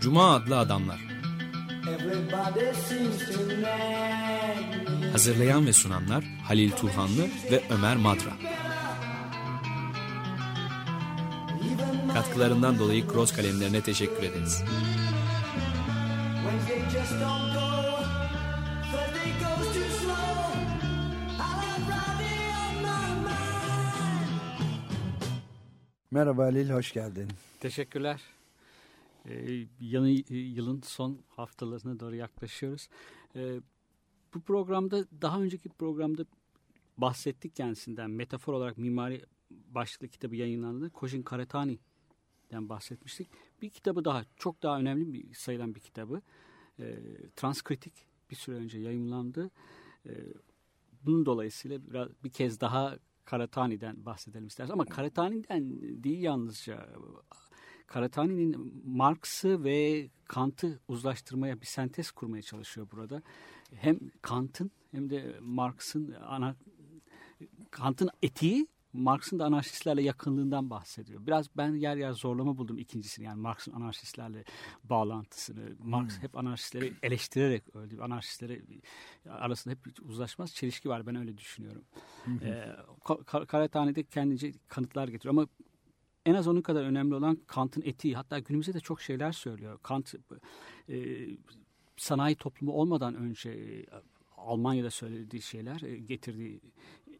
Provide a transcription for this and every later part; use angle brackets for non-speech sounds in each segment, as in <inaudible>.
Cuma adlı adamlar. Hazırlayan ve sunanlar Halil Turhanlı ve Ömer Madra. Katkılarından dolayı Cross kalemlerine teşekkür ederiz. Wednesday just don't go. Merhaba Halil, hoş geldin. Teşekkürler. Ee, yeni yılın son haftalarına doğru yaklaşıyoruz. Ee, bu programda daha önceki programda bahsettik kendisinden. Metafor olarak mimari başlıklı kitabı yayınlandı. Kojin Karatani'den bahsetmiştik. Bir kitabı daha çok daha önemli bir sayılan bir kitabı. Ee, Transkritik bir süre önce yayınlandı. Ee, bunun dolayısıyla biraz bir kez daha Karatani'den bahsedelim istersen. Ama Karatani'den değil yalnızca. Karatani'nin Marx'ı ve Kant'ı uzlaştırmaya bir sentez kurmaya çalışıyor burada. Hem Kant'ın hem de Marx'ın ana Kant'ın etiği Marx'ın da anarşistlerle yakınlığından bahsediyor. Biraz ben yer yer zorlama buldum ikincisini yani Marx'ın anarşistlerle bağlantısını. Marx hep anarşistleri eleştirerek öldü. Anarşistleri arasında hep uzlaşmaz çelişki var ben öyle düşünüyorum. Ee, Ka- Karatani'de kendince kanıtlar getiriyor ama en az onun kadar önemli olan Kant'ın etiği. Hatta günümüzde de çok şeyler söylüyor. Kant e, sanayi toplumu olmadan önce Almanya'da söylediği şeyler, getirdiği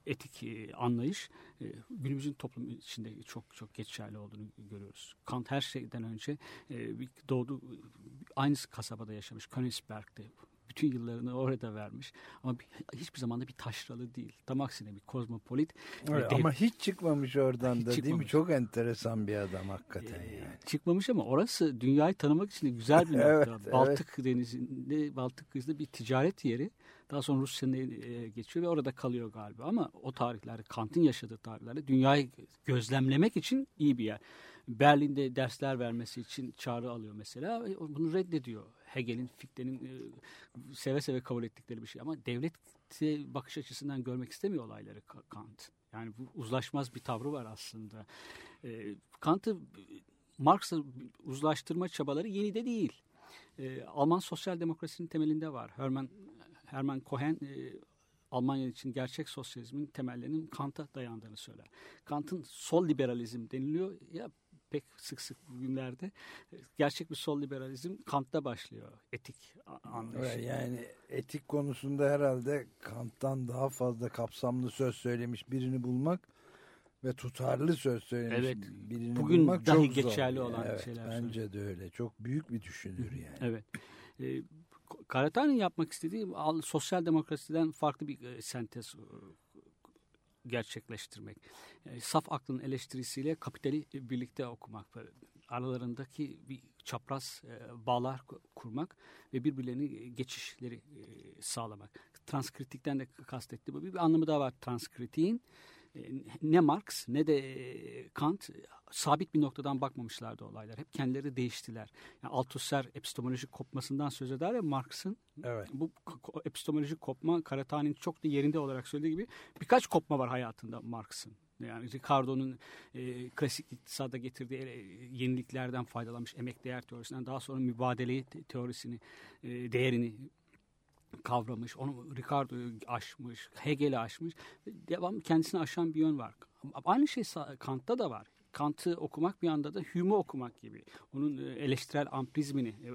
etik e, anlayış e, günümüzün toplumu içinde çok çok geçerli olduğunu görüyoruz. Kant her şeyden önce e, doğdu aynı kasabada yaşamış Königsberg'de bütün yıllarını orada vermiş ama bir, hiçbir zaman da bir taşralı değil. Tam aksine bir kozmopolit. Evet, ve ama hiç çıkmamış oradan Hiç da değil mi? çıkmamış. Çok enteresan bir adam hakikaten Ee, yani. çıkmamış ama orası dünyayı tanımak için de güzel bir Evet, <laughs> nokta. evet. Baltık denizinde, Baltık kıyısında bir ticaret yeri. Daha sonra Rusya'nın eline geçiyor ve orada kalıyor galiba. Ama o tarihlerde, Kant'ın yaşadığı tarihlerde dünyayı gözlemlemek için iyi bir yer. Berlin'de dersler vermesi için çağrı alıyor mesela. ve Bunu reddediyor. Hegel'in, Fichte'nin e, seve seve kabul ettikleri bir şey. Ama devlet bakış açısından görmek istemiyor olayları Ka- Kant. Yani bu uzlaşmaz bir tavrı var aslında. E, Kant'ı Marx'la uzlaştırma çabaları yeni de değil. E, Alman sosyal demokrasinin temelinde var. Hermann, Hermann Cohen Almanya için gerçek sosyalizmin temellerinin Kant'a dayandığını söyler. Kant'ın sol liberalizm deniliyor ya pek sık sık bugünlerde. E, Gerçek bir sol liberalizm Kant'ta başlıyor. Etik anlayışı. Evet, yani etik konusunda herhalde Kant'tan daha fazla kapsamlı söz söylemiş birini bulmak ve tutarlı söz söylemiş Evet, birini bugün bulmak dahi çok zor. geçerli olan evet, şeyler Bence de öyle. Çok büyük bir düşünür yani. Evet. E, Karatani'nin yapmak istediği al- sosyal demokrasiden farklı bir e, sentez e, gerçekleştirmek. E, saf aklın eleştirisiyle kapitali e, birlikte okumak. Aralarındaki bir çapraz e, bağlar ku- kurmak ve birbirlerini geçişleri sağlamak. Transkritikten de kastettiği bu. Bir anlamı daha var transkritiğin. E, ne Marx ne de e, Kant e, sabit bir noktadan bakmamışlardı olaylar. Hep kendileri değiştiler. Yani Althusser epistemolojik kopmasından söz eder ya Marx'ın. Evet. Bu epistemolojik kopma Karatani'nin çok da yerinde olarak söylediği gibi birkaç kopma var hayatında Marx'ın. Yani Ricardo'nun e, klasik iktisada getirdiği e, yeniliklerden faydalanmış emek değer teorisinden daha sonra mübadele te- teorisini, e, değerini kavramış. Onu Ricardo'yu aşmış, Hegel'i aşmış. Devam kendisini aşan bir yön var. Aynı şey Kant'ta da var. Kant'ı okumak bir anda da Hume'u okumak gibi. Onun e, eleştirel amprizmini e,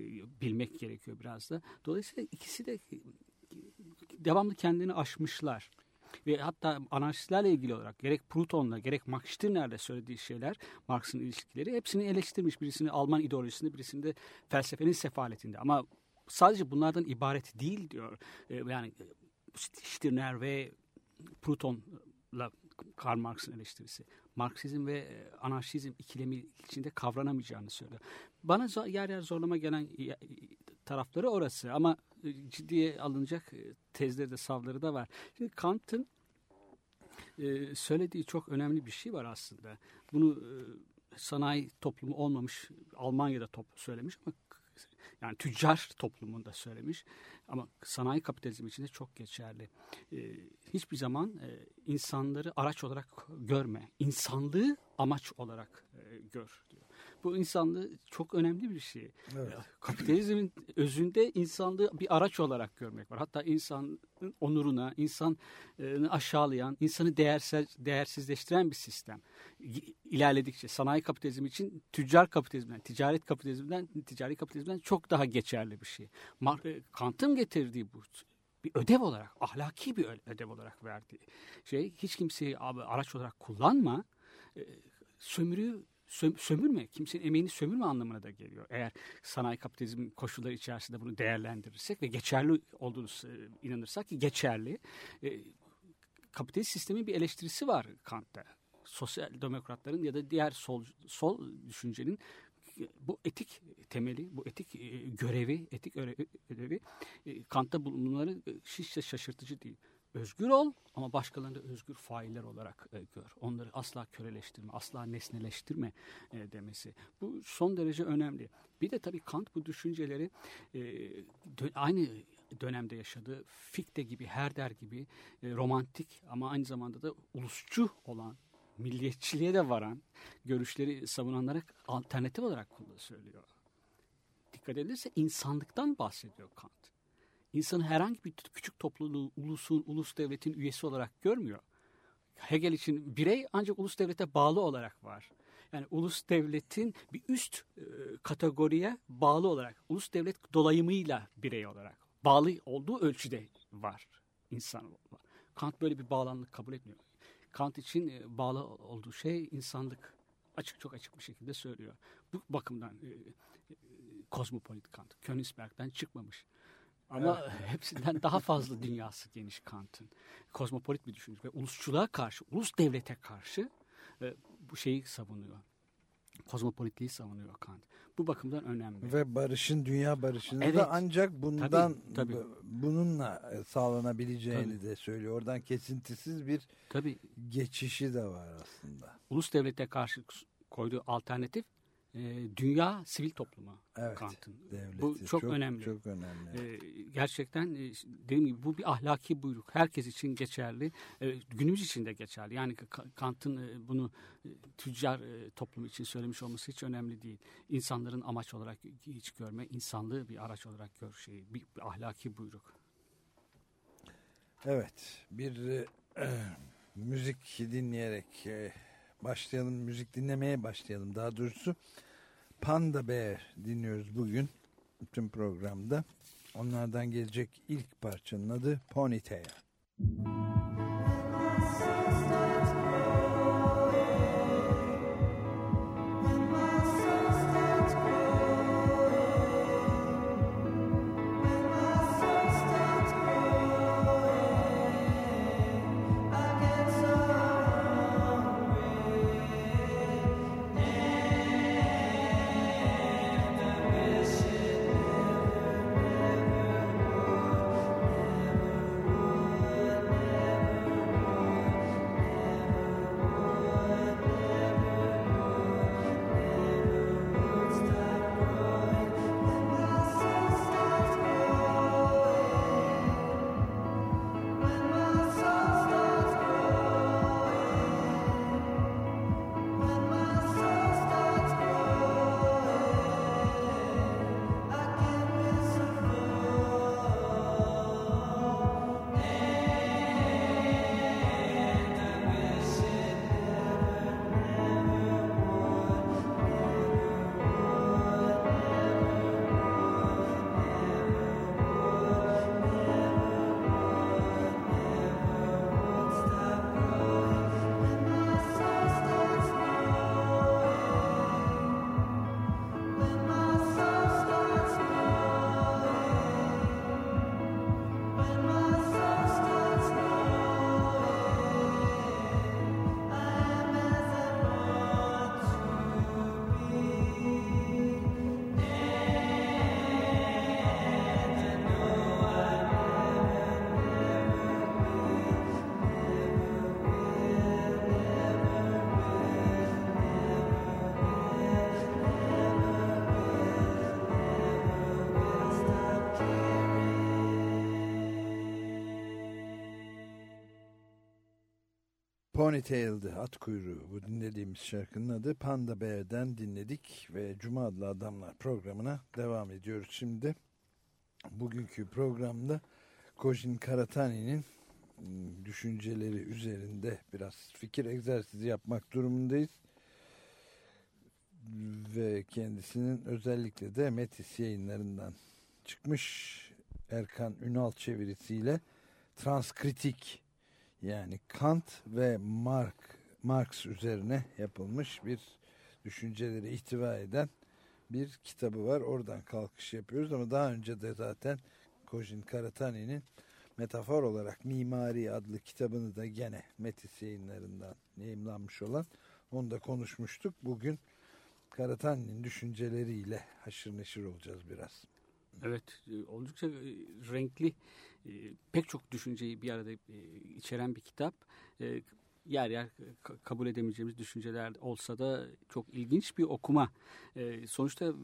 e, bilmek gerekiyor biraz da. Dolayısıyla ikisi de devamlı kendini aşmışlar. Ve hatta anarşistlerle ilgili olarak gerek Proton'la gerek Max Stirner'le söylediği şeyler Marx'ın ilişkileri hepsini eleştirmiş. Birisini Alman ideolojisinde birisini de felsefenin sefaletinde. Ama sadece bunlardan ibaret değil diyor. E, Yani e, Stirner ve Proton'la Karl Marx'ın eleştirisi. Marksizm ve e, anarşizm ikilemi içinde kavranamayacağını söylüyor. Bana yer yer zorlama gelen ya- tarafları orası ama e, ciddiye alınacak e, tezleri de savları da var. Şimdi Kant'ın e, söylediği çok önemli bir şey var aslında. Bunu e, sanayi toplumu olmamış Almanya'da top söylemiş ama yani tüccar toplumunda söylemiş ama sanayi kapitalizmi içinde çok geçerli. Ee, hiçbir zaman e, insanları araç olarak görme, insanlığı amaç olarak e, gör. Bu insanlığı çok önemli bir şey. Evet. Kapitalizmin özünde insanlığı bir araç olarak görmek var. Hatta insanın onuruna, insanı aşağılayan, insanı değersiz, değersizleştiren bir sistem. İlerledikçe sanayi kapitalizmi için tüccar kapitalizmden, ticaret kapitalizminden, ticari kapitalizmden çok daha geçerli bir şey. E, Kant'ın getirdiği bu bir ödev olarak, ahlaki bir ödev olarak verdiği şey hiç kimseyi araç olarak kullanma, e, sömürüyü sömürme, kimsenin emeğini sömürme anlamına da geliyor. Eğer sanayi kapitalizm koşulları içerisinde bunu değerlendirirsek ve geçerli olduğunu inanırsak ki geçerli. E, kapitalist sistemin bir eleştirisi var Kant'ta. Sosyal demokratların ya da diğer sol, sol düşüncenin bu etik temeli, bu etik e, görevi, etik ödevi e, Kant'ta bulunmaları hiç de şaşırtıcı değil. Özgür ol ama başkalarını da özgür failler olarak e, gör. Onları asla köleleştirme, asla nesneleştirme e, demesi. Bu son derece önemli. Bir de tabii Kant bu düşünceleri e, dö aynı dönemde yaşadığı Fichte gibi, Herder gibi e, romantik ama aynı zamanda da ulusçu olan milliyetçiliğe de varan görüşleri savunanlara alternatif olarak söylüyor. Dikkat edilirse insanlıktan bahsediyor Kant. İnsanı herhangi bir küçük topluluğu, ulusun, ulus devletin üyesi olarak görmüyor. Hegel için birey ancak ulus devlete bağlı olarak var. Yani ulus devletin bir üst e, kategoriye bağlı olarak, ulus devlet dolayımıyla birey olarak bağlı olduğu ölçüde var insan. Kant böyle bir bağlanlık kabul etmiyor. Kant için e, bağlı olduğu şey insanlık. Açık çok açık bir şekilde söylüyor. Bu bakımdan e, e, kozmopolit Kant. Königsberg'den çıkmamış. Ama evet. <laughs> hepsinden daha fazla dünyası geniş Kant'ın. Kozmopolit bir düşünce ve ulusçuluğa karşı, ulus devlete karşı e, bu şeyi savunuyor. Kozmopolitliği savunuyor Kant. Bu bakımdan önemli. Ve barışın, dünya barışını evet. da ancak bundan tabii, tabii. bununla e, sağlanabileceğini tabii. de söylüyor. Oradan kesintisiz bir tabii. geçişi de var aslında. Ulus devlete karşı koyduğu alternatif e, dünya sivil toplumu evet, Kant'ın. Devleti. Bu çok, çok önemli. Çok önemli. E, gerçekten e, dediğim gibi bu bir ahlaki buyruk. Herkes için geçerli. E, günümüz için de geçerli. Yani Kant'ın e, bunu e, tüccar e, toplumu için söylemiş olması hiç önemli değil. İnsanların amaç olarak hiç görme, insanlığı bir araç olarak gör şeyi. Bir, bir ahlaki buyruk. Evet. Bir e, <clears throat> müzik dinleyerek e, başlayalım. Müzik dinlemeye başlayalım daha doğrusu. Panda Bear dinliyoruz bugün bütün programda. Onlardan gelecek ilk parçanın adı Ponytail. Müzik Ponytail'di at kuyruğu bu dinlediğimiz şarkının adı Panda Bear'den dinledik ve Cuma adlı adamlar programına devam ediyoruz şimdi. Bugünkü programda Kojin Karatani'nin ım, düşünceleri üzerinde biraz fikir egzersizi yapmak durumundayız. Ve kendisinin özellikle de Metis yayınlarından çıkmış Erkan Ünal çevirisiyle transkritik yani Kant ve Mark, Marx üzerine yapılmış bir düşünceleri ihtiva eden bir kitabı var. Oradan kalkış yapıyoruz ama daha önce de zaten Kojin Karatani'nin Metafor olarak Mimari adlı kitabını da gene Metis yayınlarından yayımlanmış olan onu da konuşmuştuk. Bugün Karatani'nin düşünceleriyle haşır neşir olacağız biraz. Evet, e, oldukça e, renkli, e, pek çok düşünceyi bir arada e, içeren bir kitap. E, Yer yer ka- kabul edemeyeceğimiz düşünceler olsa da çok ilginç bir okuma. Sonuçta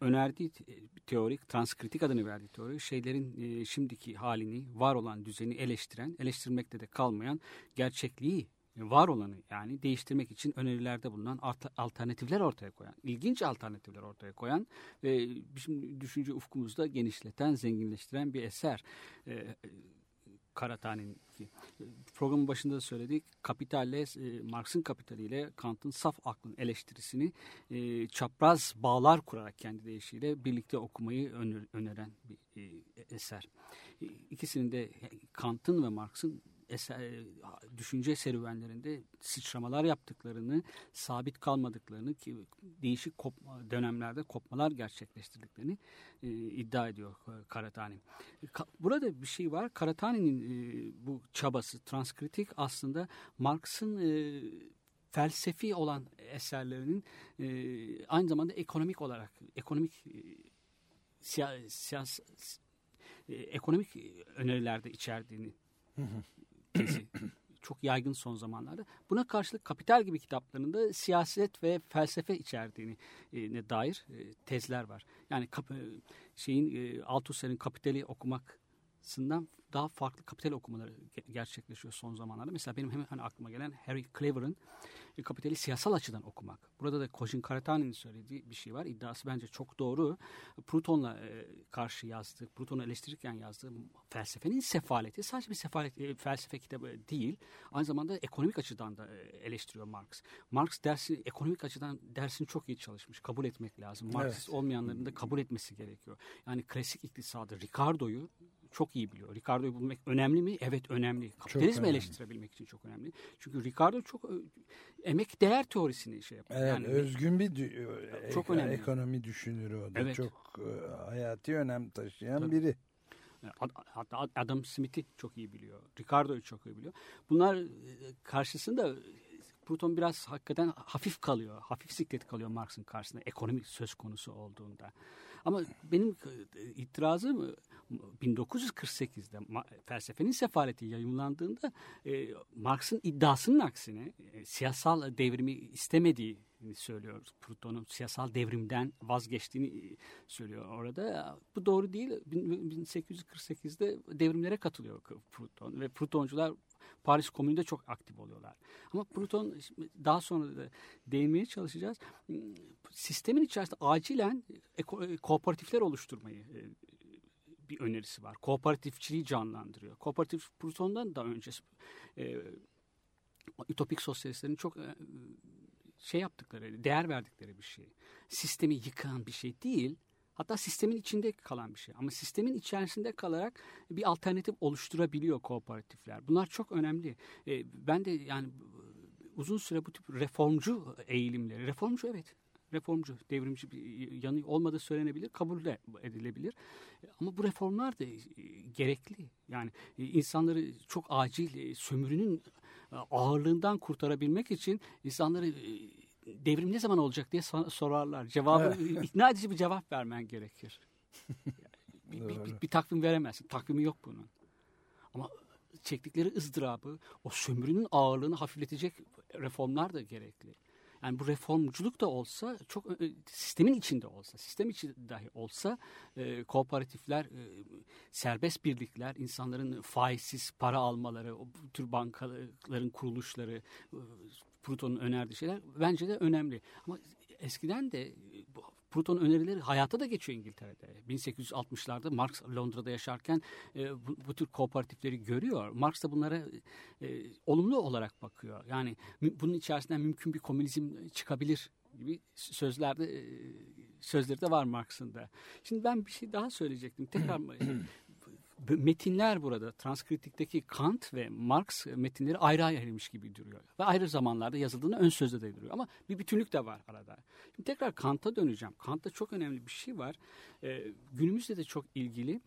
önerdiği te- teorik, transkritik adını verdiği teori, şeylerin şimdiki halini, var olan düzeni eleştiren, eleştirmekte de kalmayan gerçekliği var olanı yani değiştirmek için önerilerde bulunan alternatifler ortaya koyan, ilginç alternatifler ortaya koyan ve bizim düşünce ufkumuzda genişleten, zenginleştiren bir eser. Ee, Karatani'nin ki. Programın başında da söyledik. Kapitalle, e, Marx'ın kapitaliyle Kant'ın saf aklın eleştirisini e, çapraz bağlar kurarak kendi deyişiyle birlikte okumayı öner- öneren bir e, eser. E, İkisinin de Kant'ın ve Marx'ın eser, e, düşünce serüvenlerinde sıçramalar yaptıklarını, sabit kalmadıklarını ki değişik kopma, dönemlerde kopmalar gerçekleştirdiklerini e, iddia ediyor Karatani. Ka- Burada bir şey var. Karatani'nin e, bu çabası transkritik aslında Marx'ın e, felsefi olan eserlerinin e, aynı zamanda ekonomik olarak ekonomik e, siya, siyas, e, ekonomik önerilerde içerdiğini tezi <clears throat> çok yaygın son zamanlarda. Buna karşılık Kapital gibi kitaplarında siyaset ve felsefe içerdiğini e, dair e, tezler var. Yani e, şeyin e, Althusser'in Kapital'i okumaksından daha farklı kapital okumaları ge- gerçekleşiyor son zamanlarda. Mesela benim hemen hani aklıma gelen Harry Clever'ın e, Kapital'i siyasal açıdan okumak. Burada da Kojin Karatani'nin söylediği bir şey var. İddiası bence çok doğru. Proton'la e, karşı yazdığı, Proton'u eleştirirken yazdığı felsefenin sefaleti sadece bir sefalet e, felsefe kitabı değil. Aynı zamanda ekonomik açıdan da e, eleştiriyor Marx. Marx dersi ekonomik açıdan dersini çok iyi çalışmış. Kabul etmek lazım. Marksist olmayanların da kabul etmesi gerekiyor. Yani klasik iktisadı Ricardo'yu çok iyi biliyor. Ricardo'yu bulmak önemli mi? Evet önemli. Kapitalizmi önemli. eleştirebilmek için çok önemli. Çünkü Ricardo çok e, emek değer teorisini şey yapıyor. Evet, yani özgün bir Çok ek- önemli. ekonomi düşünürü o da. Evet. Çok e, hayati önem taşıyan Tabii. biri. Hatta Adam Smith'i çok iyi biliyor. Ricardo'yu çok iyi biliyor. Bunlar e, karşısında Proton biraz hakikaten hafif kalıyor. Hafif siklet kalıyor Marx'ın karşısında ekonomik söz konusu olduğunda. Ama benim itirazım 1948'de ma- felsefenin sefaleti yayınlandığında e, Marx'ın iddiasının aksine e, siyasal devrimi istemediği söylüyor. Proton'un siyasal devrimden vazgeçtiğini e, söylüyor orada. Bu doğru değil. Bin- 1848'de devrimlere katılıyor Proton ve Protoncular Paris Komünü'nde çok aktif oluyorlar. Ama Proton daha sonra da değinmeye çalışacağız. Sistemin içerisinde acilen eko- kooperatifler oluşturmayı e, bir önerisi var. Kooperatifçiliği canlandırıyor. Kooperatif Proton'dan da önce e, ütopik sosyalistlerin çok e, şey yaptıkları, değer verdikleri bir şey. Sistemi yıkan bir şey değil. Hatta sistemin içinde kalan bir şey. Ama sistemin içerisinde kalarak bir alternatif oluşturabiliyor kooperatifler. Bunlar çok önemli. E, ben de yani uzun süre bu tip reformcu eğilimleri, reformcu evet, reformcu, devrimci bir yanı olmadığı söylenebilir, kabul edilebilir. Ama bu reformlar da e, gerekli. Yani e, insanları çok acil e, sömürünün e, ağırlığından kurtarabilmek için insanları e, devrim ne zaman olacak diye sorarlar. Cevabı ikna edici bir cevap vermen gerekir. <laughs> bir, bir, bir, bir takvim veremezsin. Takvimi yok bunun. Ama çektikleri ızdırabı, o sömürünün ağırlığını hafifletecek reformlar da gerekli. Yani bu reformculuk da olsa çok e, sistemin içinde olsa, sistem içi dahi olsa e, kooperatifler, e, serbest birlikler, insanların faizsiz para almaları, o tür bankaların kuruluşları, e, Proton'un önerdiği şeyler bence de önemli. Ama eskiden de Proton önerileri hayata da geçiyor İngiltere'de. 1860'larda Marx Londra'da yaşarken e, bu, bu tür kooperatifleri görüyor. Marx da bunlara e, olumlu olarak bakıyor. Yani bunun içerisinden mümkün bir komünizm çıkabilir gibi sözlerde e, sözleri de var Marx'ın da. Şimdi ben bir şey daha söyleyecektim. Tekrar <clears throat> metinler burada transkriptikteki Kant ve Marx metinleri ayrı ayrıymış gibi duruyor. Ve ayrı zamanlarda yazıldığını ön sözde de duruyor. Ama bir bütünlük de var arada. Şimdi tekrar Kant'a döneceğim. Kant'ta çok önemli bir şey var. Ee, günümüzde de çok ilgili.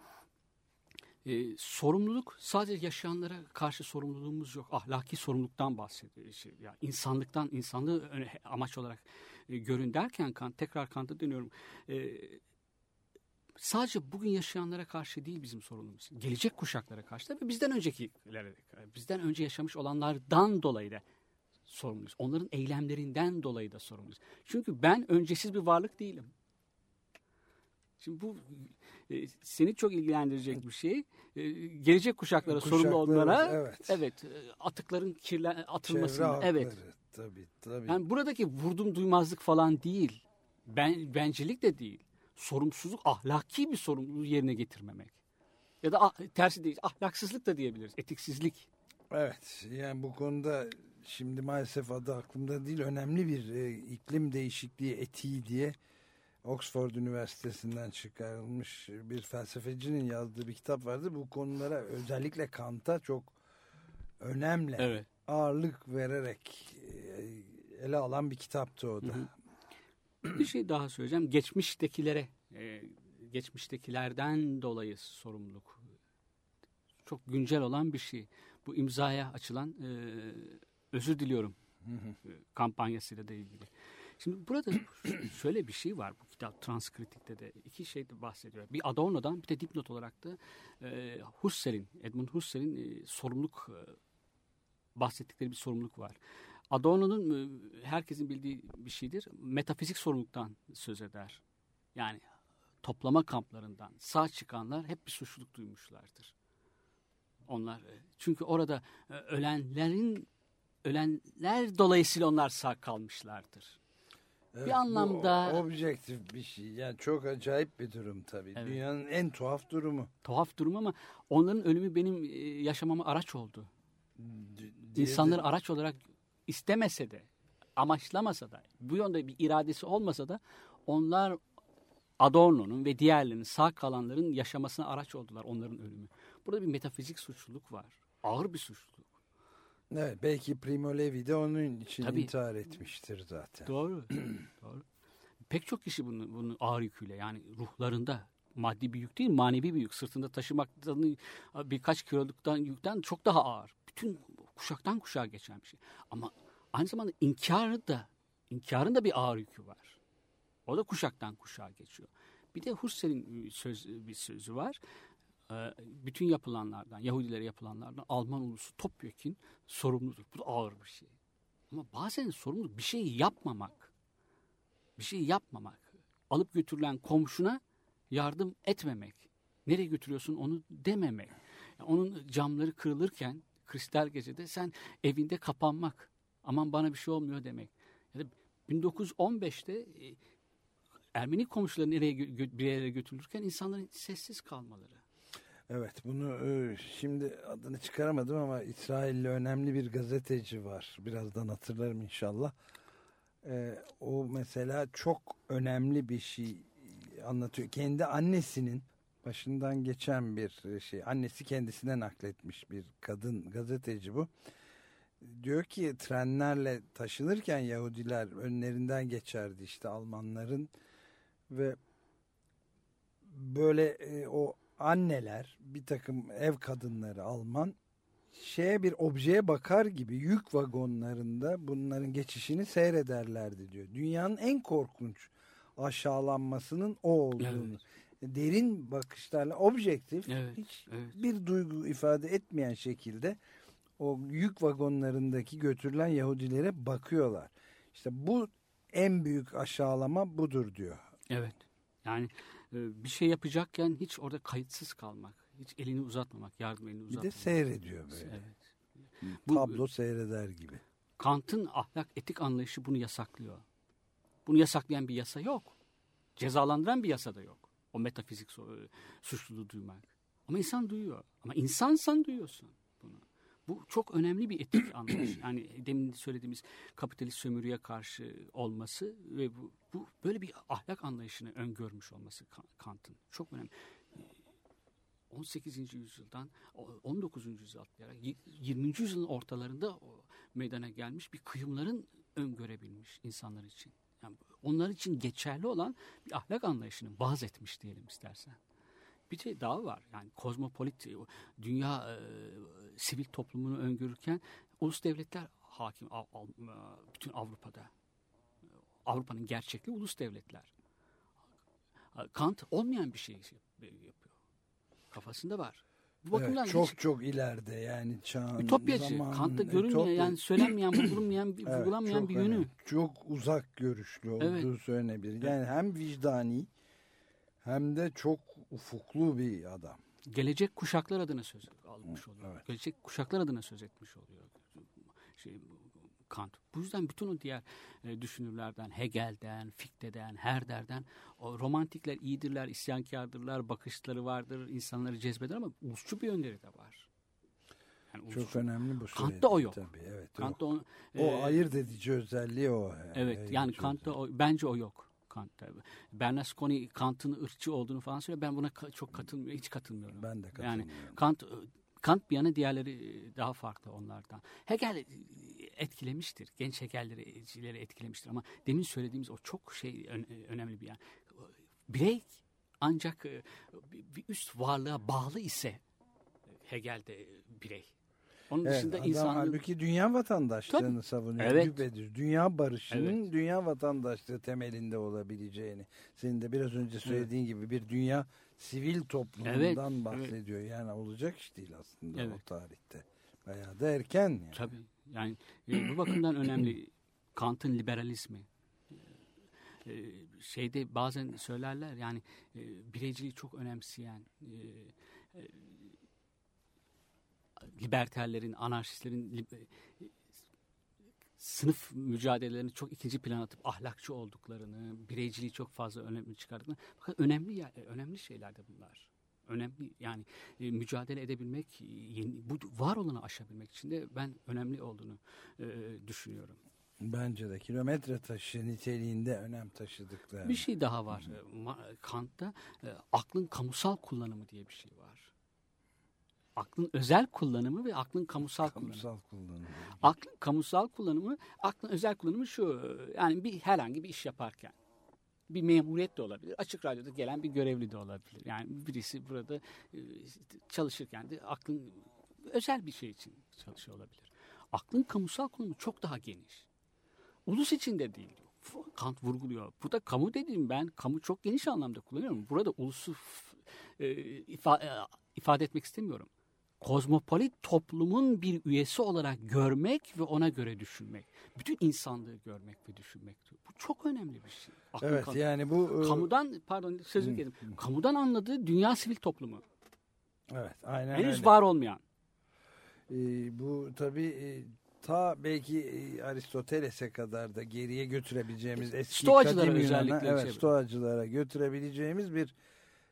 Ee, sorumluluk sadece yaşayanlara karşı sorumluluğumuz yok. Ahlaki sorumluluktan bahsediyor. Şey, yani insanlıktan, insanlığı amaç olarak e, görün derken Kant, tekrar Kant'a dönüyorum. Ee, sadece bugün yaşayanlara karşı değil bizim sorunumuz. Gelecek kuşaklara karşı da ve bizden öncekilere, bizden önce yaşamış olanlardan dolayı da sorumluyuz. Onların eylemlerinden dolayı da sorumluyuz. Çünkü ben öncesiz bir varlık değilim. Şimdi bu e, seni çok ilgilendirecek bir şey. E, gelecek kuşaklara sorumlu olanlara evet. evet e, atıkların kirlen hakları. evet. Tabii tabii. Yani buradaki vurdum duymazlık falan değil. Ben bencilik de değil. Sorumsuzluk ahlaki bir sorumluluğu yerine getirmemek. Ya da ah- tersi değil. Ahlaksızlık da diyebiliriz. Etiksizlik. Evet yani bu konuda şimdi maalesef adı aklımda değil önemli bir e, iklim değişikliği etiği diye Oxford Üniversitesi'nden çıkarılmış bir felsefecinin yazdığı bir kitap vardı. Bu konulara özellikle Kant'a çok önemli Evet. ağırlık vererek e, ele alan bir kitaptı o da. Bir şey daha söyleyeceğim. Geçmiştekilere, e, geçmiştekilerden dolayı sorumluluk. Çok güncel olan bir şey. Bu imzaya açılan e, özür diliyorum e, kampanyasıyla da ilgili. Şimdi burada <clears throat> şöyle bir şey var bu kitap transkritikte de iki şey de bahsediyor. Bir Adorno'dan bir de dipnot olarak da Husserl'in, Edmund Husserl'in e, sorumluluk bahsettikleri bir sorumluluk var. Adorno'nun e, herkesin bildiği bir şeydir. Metafizik sorumluluktan söz eder. Yani toplama kamplarından sağ çıkanlar hep bir suçluluk duymuşlardır. Onlar e, çünkü orada e, ölenlerin ölenler dolayısıyla onlar sağ kalmışlardır. Evet, Bir anlamda- objektif bir şey. Yani çok acayip bir durum tabii. Evet. Dünyanın en tuhaf durumu. Tuhaf durum ama onların ölümü benim yaşamama araç oldu. D- İnsanları araç olarak istemese de, amaçlamasa da, bu yönde bir iradesi olmasa da onlar Adorno'nun ve diğerlerinin sağ kalanların yaşamasına araç oldular onların ölümü. Burada bir metafizik suçluluk var. Ağır bir suçluluk. Evet, belki Primo Levi de onun için Tabii. intihar etmiştir zaten. Doğru. <clears throat> Doğru. Pek çok kişi bunu, bunu ağır yüküyle yani ruhlarında maddi bir yük değil manevi bir yük. Sırtında taşımaktan birkaç kiloluktan yükten çok daha ağır. Bütün kuşaktan kuşağa geçen bir şey. Ama aynı zamanda inkarı da inkarın da bir ağır yükü var. O da kuşaktan kuşağa geçiyor. Bir de Husserl'in söz, bir sözü var. Ee, Bütün yapılanlardan, Yahudilere yapılanlardan Alman ulusu topyekun sorumludur. Bu da ağır bir şey. Ama bazen sorumluluk bir şey yapmamak. Bir şey yapmamak. Alıp götürülen komşuna yardım etmemek. Nereye götürüyorsun onu dememek. Yani onun camları kırılırken kristal gecede sen evinde kapanmak. Aman bana bir şey olmuyor demek. Ya da 1915'te e, Ermeni komşuları nereye bir yere götürülürken insanların sessiz kalmaları. Evet bunu e, şimdi adını çıkaramadım ama İsrailli önemli bir gazeteci var. Birazdan hatırlarım inşallah. E, o mesela çok önemli bir şey anlatıyor. Kendi annesinin başından geçen bir şey. Annesi kendisine nakletmiş bir kadın gazeteci bu. Diyor ki trenlerle taşınırken Yahudiler önlerinden geçerdi işte Almanların ve böyle e, o anneler bir takım ev kadınları Alman şeye bir objeye bakar gibi yük vagonlarında bunların geçişini seyrederlerdi diyor. Dünyanın en korkunç aşağılanmasının o olduğunu. Derin bakışlarla objektif Evet, hiç evet. bir duygu ifade etmeyen şekilde o yük vagonlarındaki götürülen Yahudilere bakıyorlar. İşte bu en büyük aşağılama budur diyor. Evet. Yani e, bir şey yapacakken hiç orada kayıtsız kalmak. Hiç elini uzatmamak, yardım elini Bir uzatmamak. de seyrediyor böyle. Evet. Bu- Tablo seyreder gibi. Kant'ın ahlak etik anlayışı bunu yasaklıyor. Bunu yasaklayan bir yasa yok. Cezalandıran bir yasa da yok. O metafizik e, suçluluğu duymak. Ama insan duyuyor. Ama insansan duyuyorsun bunu. Bu çok önemli bir etik <clears throat> anlayış. Yani demin söylediğimiz kapitalist sömürüye karşı olması ve bu, bu böyle bir ahlak anlayışını öngörmüş olması Ka- Kant'ın çok önemli. 18. yüzyıldan 19. yüzyıl atlayarak 20. yüzyılın ortalarında meydana gelmiş bir kıyımların öngörebilmiş insanlar için. Yani onlar için geçerli olan bir ahlak anlayışını vaz etmiş diyelim istersen. Bir şey daha var. Yani kozmopolit o dünya e, sivil toplumunu öngörürken ulus devletler hakim Av- Av- bütün Avrupa'da. Avrupa'nın gerçekliği ulus devletler. Kant olmayan bir şey yapıyor. Kafasında var. Bu bakımdan Evet, çok hiç çok ileride yani çağın ütopyacı. zamanın- Kant'ta görünmeyen Ütopya- yani söylenmeyen, <clears throat> bulunmayan, Evet, vurgulanmayan bir yönü. önemli. Çok uzak görüşlü olduğu Evet. söylenebilir. Yani hem vicdani hem de çok ufuklu bir adam. Gelecek kuşaklar adına söz almış oluyor. evet. Gelecek kuşaklar adına söz etmiş oluyor. Şey, Kant. Bu yüzden bütün o diğer e, düşünürlerden, Hegel'den, Fichte'den, Herder'den o romantikler iyidirler, isyankardırlar, bakışları vardır, insanları cezbeder ama ulusçu bir yönleri de var. Yani Çok ulusçu- önemli bu Kant'ta o yok. Tabii, evet, Kant'ta o, o, o e, ayırt edici özelliği o. Evet ayırt yani Kant'ta o, bence o yok. Kant'ta. Bernasconi Kant'ın ırkçı olduğunu falan söylüyor. Ben buna çok katılmıyorum. Hiç katılmıyorum. Ben de Yani katılmıyorum. Kant Kant bir yana diğerleri daha farklı onlardan. Hegel etkilemiştir. Genç Hegel'leri etkilemiştir ama demin söylediğimiz o çok şey ön- önemli bir yani. Birey ancak e, bir- üst varlığa bağlı ise Hegel'de birey. Onun Evet, dışında insanlığı halbuki dünya vatandaşlığını Tabii. savunuyor. Evet. Düpedüz. Dünya barışının Evet. dünya vatandaşlığı temelinde olabileceğini. Senin de biraz önce söylediğin gibi bir dünya sivil toplumundan Evet, evet. bahsediyor. Yani olacak iş değil aslında o Evet. tarihte. Bayağı da erken. Yani. Tabii. Yani e, bu bakımdan önemli Kant'ın liberalizmi. E, şeyde bazen söylerler yani e, bireyciliği çok önemseyen e, e, liberterlerin, anarşistlerin e, sınıf mücadelelerini çok ikinci plana atıp ahlakçı olduklarını, bireyciliği çok fazla önemli çıkardıklarını. Fakat önemli önemli şeyler de bunlar. Önemli yani e, mücadele edebilmek, e, yeni, bu var olanı aşabilmek için de ben önemli olduğunu e, düşünüyorum. Bence de kilometre taşı niteliğinde önem taşıdıkları. Bir şey daha var. Kant'ta e, aklın kamusal kullanımı diye bir şey var. Aklın özel kullanımı ve aklın kamusal, kullanımı. Kamusal kullanım. Aklın kamusal kullanımı, aklın özel kullanımı şu. Yani bir herhangi bir iş yaparken bir memuriyet de olabilir. Açık radyoda gelen bir görevli de olabilir. Yani birisi burada e, çalışırken de aklın özel bir şey için çalışıyor olabilir. Aklın kamusal kullanımı çok daha geniş. Ulus içinde değil. Kant vurguluyor. Burada kamu dediğim ben kamu çok geniş anlamda kullanıyorum. Burada ulusu e, e, ifade etmek istemiyorum. Kozmopolit toplumun bir üyesi olarak görmek ve ona göre düşünmek. Bütün insanlığı görmek ve düşünmek. Bu çok önemli bir şey. Aklın Evet kam- yani bu e, kamudan pardon sözü kedim. Kamudan anladığı dünya sivil toplumu. evet aynen Henüz öyle. var olmayan. E, bu tabii e, ta belki e, Aristoteles'e kadar da geriye götürebileceğimiz eski Stoacılara kadim Yunan'a, evet, Stoacılara götürebileceğimiz bir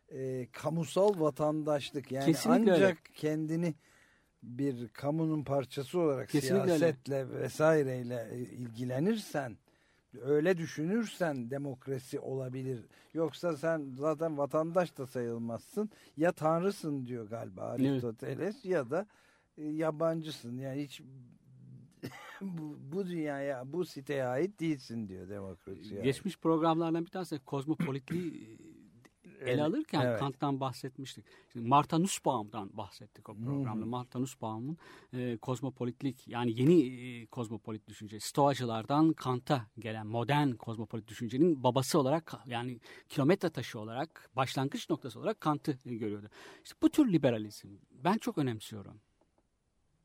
e, kamusal vatandaşlık yani Kesinlikle ancak öyle. kendini bir kamunun parçası olarak Kesinlikle öyle. siyasetle vesaireyle e, ilgilenirsen öyle düşünürsen demokrasi olabilir. Yoksa sen zaten vatandaş da sayılmazsın. Ya tanrısın diyor galiba Aristoteles ya da e, yabancısın. Yani hiç <laughs> bu, bu dünyaya, bu siteye ait değilsin diyor demokrasi. Geçmiş programlardan bir tanesi kozmopolitliği ele alırken evet. Kant'tan bahsetmiştik. Şimdi Martha Nussbaum'dan bahsettik o programda. Martha Nussbaum'un e, kozmopolitlik yani yeni e, kozmopolit düşünce, Stoacılardan Kant'a gelen modern kozmopolit düşüncenin babası olarak yani kilometre taşı olarak başlangıç noktası olarak Kant'ı e, görüyordu. İşte bu tür liberalizm ben çok önemsiyorum.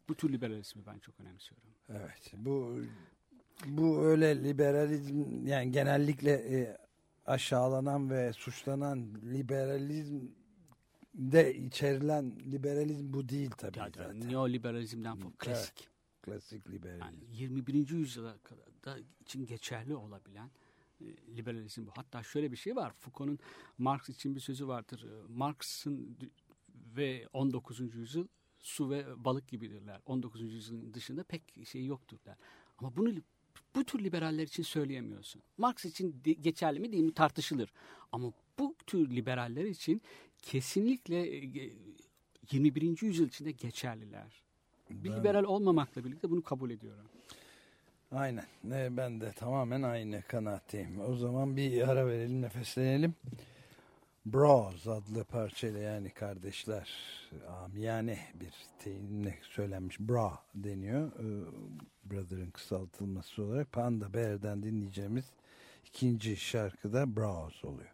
Bu tür liberalizmi ben çok önemsiyorum. Evet. Bu bu öyle liberalizm yani genellikle e, aşağılanan ve suçlanan liberalizm de içerilen liberalizm bu değil tabii Yani zaten. neoliberalizmden falan Evet. klasik. Klasik liberalizm. Yani 21. yüzyıla kadar da için geçerli olabilen e, liberalizm bu. Hatta şöyle bir şey var. Foucault'un Marx için bir sözü vardır. E, Marx'ın ve 19. yüzyıl su ve balık gibidirler. 19. yüzyılın dışında pek şey yoktur der. Ama bunu bu tür liberaller için söyleyemiyorsun. Marx için de- geçerli mi değil mi tartışılır. Ama bu tür liberaller için kesinlikle e, 21. yüzyıl içinde geçerliler. Bir Ben- liberal olmamakla birlikte bunu kabul ediyorum. Aynen. Ne, ben de tamamen aynı kanaatteyim. O zaman bir ara verelim, nefeslenelim. Bros adlı parçayla yani kardeşler amiyane bir teyinle söylenmiş bra deniyor. Ee, Brother'ın kısaltılması olarak Panda Bear'den dinleyeceğimiz ikinci şarkıda Bros oluyor.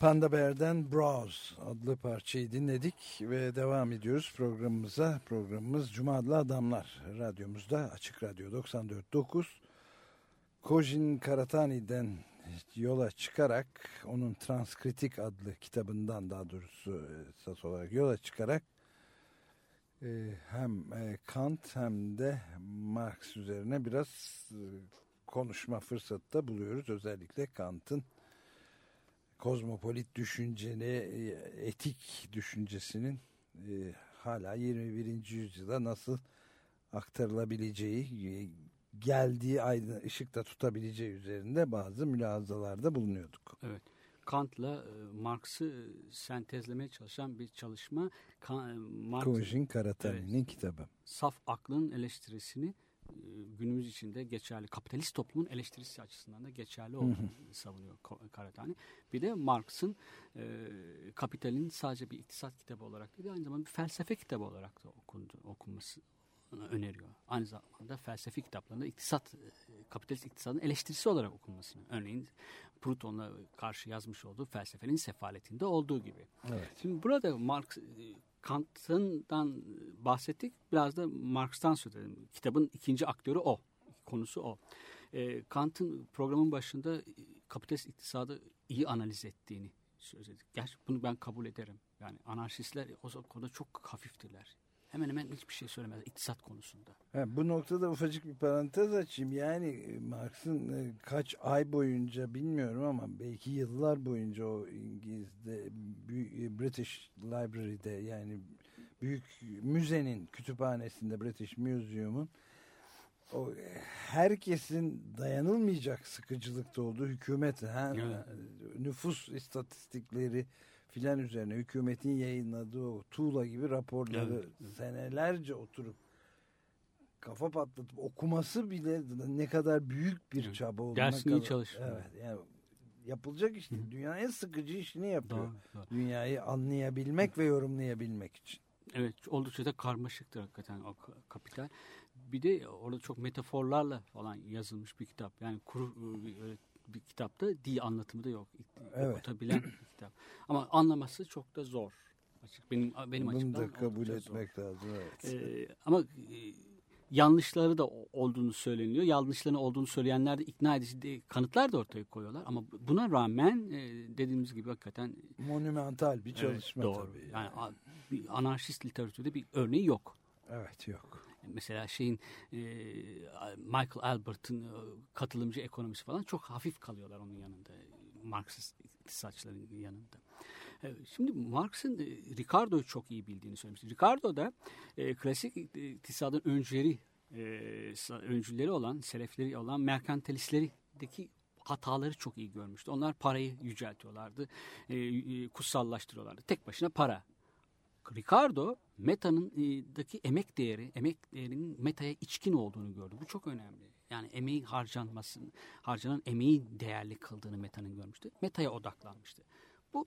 Panda Bear'den Bros adlı parçayı dinledik ve devam ediyoruz programımıza. Programımız Cuma adlı Adamlar radyomuzda Açık Radyo 94.9 Kojin Karatani'den yola çıkarak onun Transkritik adlı kitabından daha doğrusu esas olarak yola çıkarak e, hem e, Kant hem de Marx üzerine biraz e, konuşma fırsatı da buluyoruz. Özellikle Kant'ın kozmopolit düşünceni, e, etik düşüncesinin e, hala 21. yüzyıla nasıl aktarılabileceği, e, geldiği aydın ışıkta tutabileceği üzerinde bazı mülahazalarda bulunuyorduk. Kant'la e, Marx'ı sentezlemeye çalışan bir çalışma. Marx, Kojin Karatani'nin kitabı. saf aklın eleştirisini günümüz içinde geçerli kapitalist toplumun eleştirisi açısından da geçerli olduğunu savunuyor Karatani. Bir de Marx'ın e, Kapital'in sadece bir iktisat kitabı olarak değil aynı zamanda bir felsefe kitabı olarak da okundu, okunması öneriyor. Aynı zamanda felsefi kitaplarında iktisat, e, kapitalist iktisadın eleştirisi olarak okunmasını. Örneğin Proton'la karşı yazmış olduğu felsefenin sefaletinde olduğu gibi. Evet. Şimdi burada Marx, e, Kant'ından bahsettik. Biraz da Marx'tan söz edelim. Kitabın ikinci aktörü o. Konusu o. E, Kant'ın programın başında kapitalist iktisadı iyi analiz ettiğini söyledik. Gerçi bunu ben kabul ederim. Yani anarşistler o konuda çok hafiftirler. Hemen hemen hiçbir şey söylemez iktisat konusunda. Ha, bu noktada ufacık bir parantez açayım. Yani e, Marx'ın e, kaç ay boyunca bilmiyorum ama belki yıllar boyunca o İngiliz'de e, British Library'de yani büyük müzenin kütüphanesinde British Museum'un o herkesin dayanılmayacak sıkıcılıkta olduğu hükümet ha, Evet. nüfus istatistikleri filan üzerine hükümetin yayınladığı o tuğla gibi raporları senelerce oturup kafa patlatıp okuması bile ne kadar büyük bir Evet. çaba olduğuna Dersini kadar- çalışıyor. Evet yani yapılacak iş değil. Dünyanın en sıkıcı işini yapıyor. Doğru, doğru. Dünyayı anlayabilmek ve yorumlayabilmek için. Evet oldukça da karmaşıktır hakikaten o ka- kapital. Bir de orada çok metaforlarla falan yazılmış bir kitap. Yani kuru e, bir, kitapta dil anlatımı da yok. Evet. Okutabilen bir <clears throat> kitap. Ama anlaması çok da zor. Açık benim benim Bunu açımdan da kabul oldukça zor. etmek lazım. Evet. Ee, ama e, yanlışları da olduğunu söyleniyor. Yanlışlarının olduğunu söyleyenler de ikna edici de- kanıtlar da ortaya koyuyorlar. Ama buna rağmen e, dediğimiz gibi hakikaten Monumental bir evet, çalışma doğru. tabii. Yani bir anarşist literatürde bir örneği yok. Evet yok. Mesela şeyin e, Michael Albert'ın e, katılımcı ekonomisi falan çok hafif kalıyorlar onun yanında. Marksist iktisatçıların yanında. E, Şimdi Marx'ın e, Ricardo'yu çok iyi bildiğini söylemişti. Ricardo da e, klasik iktisadın öncüleri, e, öncüleri olan, selefleri olan merkantilistlerideki hataları çok iyi görmüştü. Onlar parayı yüceltiyorlardı, e, kutsallaştırıyorlardı. Tek başına para. Ricardo Meta'nın e, emek değeri, emek değerinin Meta'ya içkin olduğunu gördü. Bu çok önemli. Yani emeği harcanmasın, harcanan emeği değerli kıldığını Meta'nın görmüştü. Meta'ya odaklanmıştı. Bu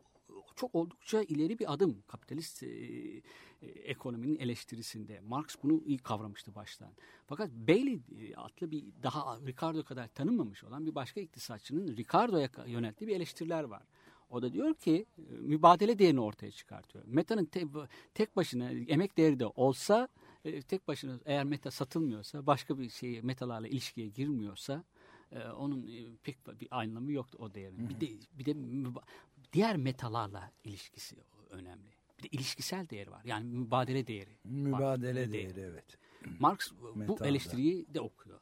çok oldukça ileri bir adım kapitalist e, e, ekonominin eleştirisinde. Marx bunu iyi kavramıştı baştan. Fakat Bailey e, adlı bir daha Ricardo kadar tanınmamış olan bir başka iktisatçının Ricardo'ya yönelttiği bir eleştiriler var. O da diyor ki e, mübadele değerini ortaya çıkartıyor. Meta'nın te- tek başına emek değeri de olsa e, tek başına eğer meta satılmıyorsa başka bir şey metalarla ilişkiye girmiyorsa e, onun e, pek bir anlamı yoktu o değerin. Bir de bir de diğer metalarla ilişkisi önemli. Bir de ilişkisel değeri var. Yani mübadele değeri. var. Mübadele Değeri. değeri evet. Marx bu Metalda. eleştiriyi de okuyor.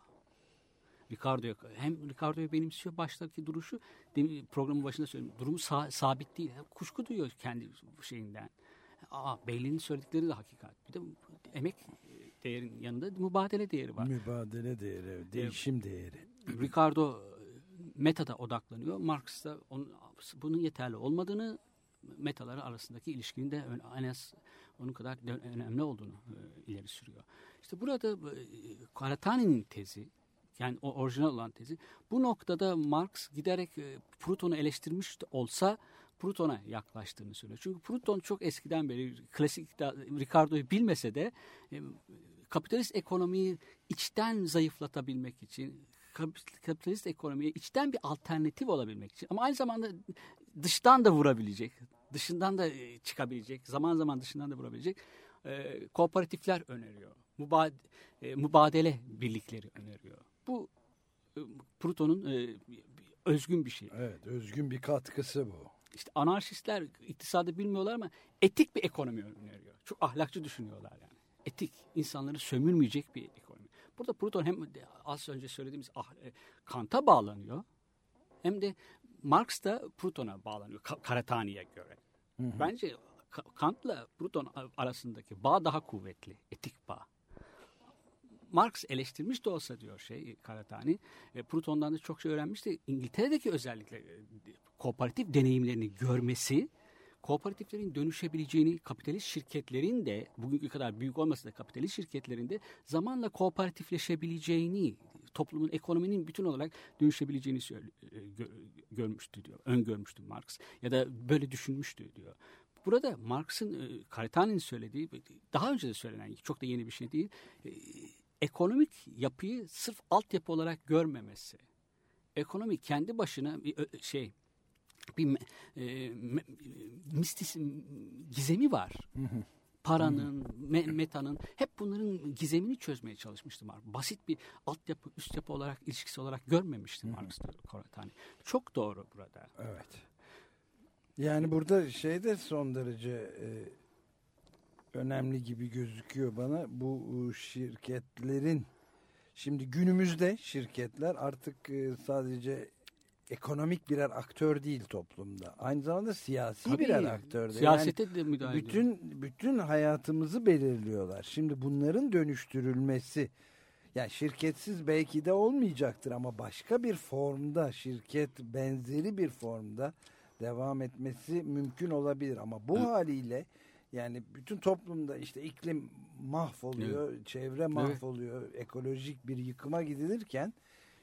Ricardo'ya hem Ricardo'yu benimsiyor baştaki duruşu programın başında söyledim. Durumu sa- sabit değil. Kuşku duyuyor kendi şeyinden. Aa Beyli'nin söyledikleri de hakikat. Bir de emek değerin yanında mübadele değeri var. Mübadele değeri, değişim değeri. Ricardo metada odaklanıyor. Marx da onun, bunun yeterli olmadığını metaları arasındaki ilişkinin de en az onun kadar önemli olduğunu e, ileri sürüyor. İşte burada e, Karatani'nin tezi yani o orijinal olan tezi bu noktada Marx giderek e, Proton'u eleştirmiş olsa Proton'a yaklaştığını söylüyor. Çünkü Proton çok eskiden beri klasik Ricardo'yu bilmese de e, kapitalist ekonomiyi içten zayıflatabilmek için kap- kapitalist ekonomiye içten bir alternatif olabilmek için ama aynı zamanda dıştan da vurabilecek, dışından da e, çıkabilecek, zaman zaman dışından da vurabilecek kooperatifler öneriyor. Mübad mübadele birlikleri öneriyor. Bu e, Proton'un e, özgün bir şey. Evet, özgün bir katkısı bu. İşte anarşistler iktisadı bilmiyorlar ama etik bir ekonomi öneriyor. Çok ahlakçı düşünüyorlar yani. Etik, insanları sömürmeyecek bir ekonomi. Burada Proton hem az önce söylediğimiz ah, e, Kant'a bağlanıyor hem de Marx da Proton'a bağlanıyor Ka- Karatani'ye göre. Bence Ka- Kant'la Proton arasındaki bağ daha kuvvetli, etik bağ. Marx eleştirmiş de olsa diyor şey Karatani, e, Proton'dan da çok şey öğrenmişti. İngiltere'deki özellikle e, kooperatif deneyimlerini görmesi, kooperatiflerin dönüşebileceğini, kapitalist şirketlerin de bugünkü kadar büyük olmasa da kapitalist şirketlerin de zamanla kooperatifleşebileceğini, toplumun, ekonominin bütün olarak dönüşebileceğini e, gö- görmüştü diyor, öngörmüştü Marx ya da böyle düşünmüştü diyor. Burada Marx'ın, e, Karatani'nin söylediği, daha önce de söylenen, çok da yeni bir şey değil, e, ekonomik yapıyı sırf altyapı olarak görmemesi. Ekonomi kendi başına bir şey, bir e, mistis, gizemi var. Paranın, me- metanın hep bunların gizemini çözmeye çalışmıştı Marx. Basit bir altyapı, üst yapı olarak, ilişkisi olarak görmemişti Marx diyor Karatani. Çok doğru burada. Evet. Yani burada şey de son derece e, önemli gibi gözüküyor bana. Bu e, şirketlerin şimdi günümüzde şirketler artık e, sadece ekonomik birer aktör değil toplumda. Aynı zamanda siyasi Tabii, birer aktör de. Siyasete de müdahale ediyor. bütün bütün hayatımızı belirliyorlar. Şimdi bunların dönüştürülmesi yani şirketsiz belki de olmayacaktır ama başka bir formda şirket benzeri bir formda devam etmesi mümkün olabilir ama bu Evet. haliyle yani bütün toplumda işte iklim mahvoluyor, çevre mahvoluyor, ekolojik bir yıkıma gidilirken